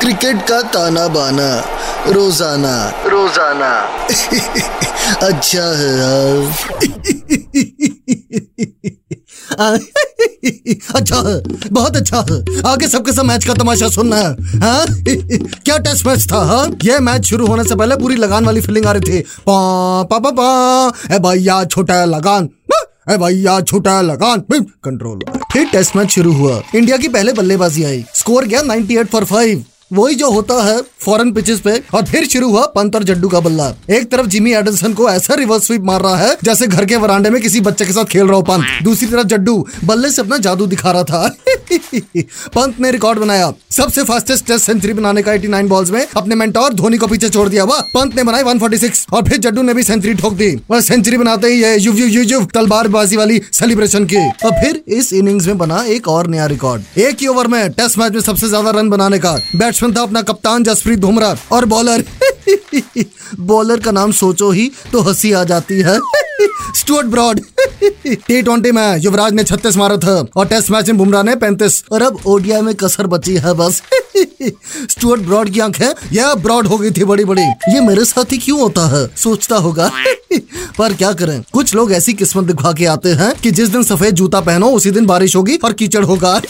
Cricket का ताना बाना रोज़ाना। रोज़ाना। अच्छा है यार। अच्छा है बहुत अच्छा है। आगे सबके सब मैच का तमाशा सुनना है हाँ? क्या टेस्ट मैच था हाँ? ये मैच शुरू होने से पहले पूरी लगान वाली फीलिंग आ रही थी। पा पा पा पा। ए भैया छोटा लगान। ए भैया छोटा लगान। कंट्रोल फिर टेस्ट मैच शुरू हुआ। इंडिया की पहले बल्लेबाजी आई। स्कोर गया 98 फॉर फाइव वही जो होता है फॉरेन पिचेस पे, और फिर शुरू हुआ पंत और जड्डू का बल्ला एक तरफ़ जिमी एडल्सन को ऐसा रिवर्स स्वीप मार रहा है, जैसे घर के वरांडे में किसी बच्चे के साथ खेल रहा हो पंत। दूसरी तरफ़ जड्डू बल्ले से अपना जादू दिखा रहा था। पंत ने रिकॉर्ड बनाया। सबसे फास्टेस्ट टेस्ट सेंचुरी बनाने का 89 बॉल्स में अपने मेंटोर धोनी को पीछे छोड़ दिया वाह पंत ने बनाई 146 और फिर जड्डू ने भी सेंचुरी ठोक दी। और सेंचुरी बनाते ही ये युव युव युव वाली सेलिब्रेशन की। और फिर इस इनिंग्स में बना एक और नया रिकॉर्ड एक ही ओवर में टेस्ट मैच में सबसे ज़्यादा रन बनाने का। बैट्समैन था अपना कप्तान जसप्रीत बुमराह और बॉलर बॉलर का नाम सोचो ही तो हँसी आ जाती है। स्टुअर्ट ब्रॉड टी ट्वेंटी में युवराज ने छत्तीस मारा था और टेस्ट मैच में बुमराह ने पैंतीस। और अब ओडिया में कसर बची है बस। स्टुअर्ट ब्रॉड की आँखें, यह ब्रॉड हो गई थी बड़ी बड़ी ये मेरे साथ ही क्यों होता है? सोचता होगा। पर क्या करें? कुछ लोग ऐसी किस्मत दिखा के आते हैं कि जिस दिन सफ़ेद जूता पहनो, उसी दिन बारिश होगी और कीचड़ होगा।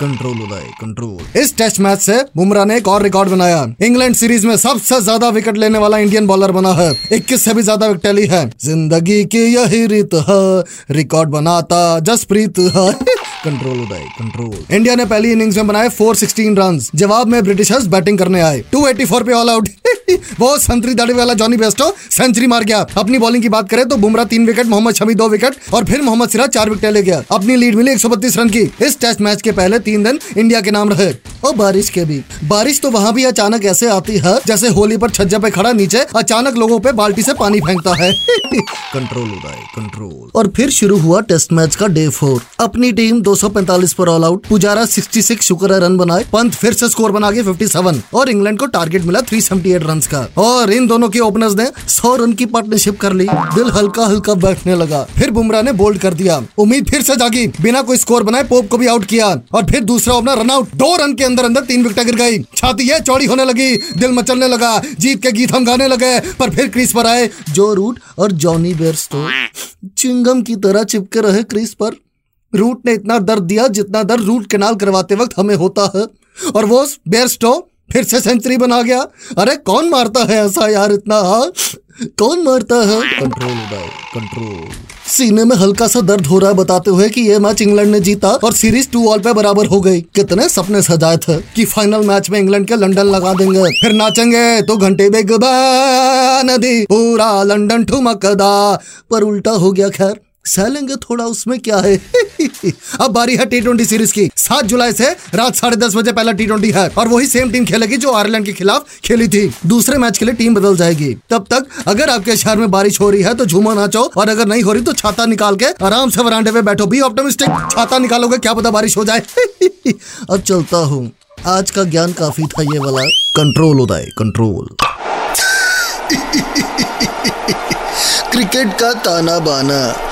कंट्रोल उदय कंट्रोल इस टेस्ट मैच से बुमराह ने एक और रिकॉर्ड बनाया। इंग्लैंड सीरीज़ में सबसे ज़्यादा विकेट लेने वाला इंडियन बॉलर बना है। इक्कीस से भी ज़्यादा विकेट ली है। ज़िंदगी की यही रीत है। रिकॉर्ड बनाता जसप्रीत है। कंट्रोल उदय कंट्रोल इंडिया ने पहली इनिंग्स में बनाए 416 रन जवाब में ब्रिटिशर्स बैटिंग करने आए। 284 पे ऑल आउट वो संतरी दाढ़ी वाला जॉनी बेस्टो सेंचुरी मार गया। अपनी बॉलिंग की बात करें तो बुमराह तीन विकेट मोहम्मद शमी दो विकेट और फिर मोहम्मद सिराज चार विकेट ले गया। अपनी लीड मिली एक सौ बत्तीस रन की। इस टेस्ट मैच के पहले तीन दिन इंडिया के नाम रहे। और बारिश के भी। बारिश तो वहाँ भी अचानक ऐसे आती है जैसे होली पर छज्जा पे खड़ा नीचे अचानक लोगों पे बाल्टी से पानी फेंकता है। कंट्रोल उदय कंट्रोल और फिर शुरू हुआ टेस्ट मैच का डे फोर अपनी टीम 245 पर ऑल आउट पुजारा 66 शुक्र रन बनाए पंत फिर से स्कोर बना के 57 और इंग्लैंड को टारगेट मिला 378 रन। का। और इन दोनों के ओपनर्स ने 100 रन की पार्टनरशिप कर ली। दिल हल्का हल्का बैठने लगा। फिर बुमराह ने बोल्ड कर दिया। उम्मीद फिर से जागी। बिना कोई स्कोर बनाए पोप को भी आउट किया। और फिर दूसरा ओपनर रन आउट दो रन के अंदर अंदर तीन विकेट गिर गई। छाती है चौड़ी होने लगी। दिल मचलने लगा। जीत के गीत हम गाने लगे। पर फिर क्रीज पर आए जो रूट और जॉनी बेर्स तो। चिंगम की तरह चिपके रहे क्रीज पर। रूट ने इतना दर्द दिया जितना दर्द रूट कैनाल करवाते वक्त हमें होता है। और वो बेयरस्टो फिर से सेंचुरी बना गया। अरे, कौन मारता है ऐसा यार इतना? हाँ कौन मारता है? कंट्रोल कंट्रोल सीने में हल्का सा दर्द हो रहा है, बताते हुए कि ये मैच इंग्लैंड ने जीता और सीरीज़ टू ऑल पे बराबर हो गई। कितने सपने सजाए थे कि फाइनल मैच में इंग्लैंड के लंदन लगा देंगे। फिर नाचेंगे तो घंटे बेग नदी पूरा लंदन ठुमकदा पर उल्टा हो गया, खैर। सह लेंगे थोड़ा उसमें क्या है? अब बारी है टी ट्वेंटी सीरीज़ की। सात जुलाई से रात साढ़े दस बजे पहला टी ट्वेंटी है और वही सेम टीम खेलेगी जो आयरलैंड के खिलाफ खेली थी। दूसरे मैच के लिए टीम बदल जाएगी। तब तक अगर आपके शहर में बारिश हो रही है तो झूमा नाचो और अगर नहीं हो रही तो छाता निकाल के आराम से वरांडे में बैठो। भी ऑप्टोमिस्टिक छाता निकालोगे क्या पता बारिश हो जाए। अब चलता हूँ। आज का ज्ञान काफ़ी था ये वाला। कंट्रोल उदय कंट्रोल क्रिकेट का ताना बाना।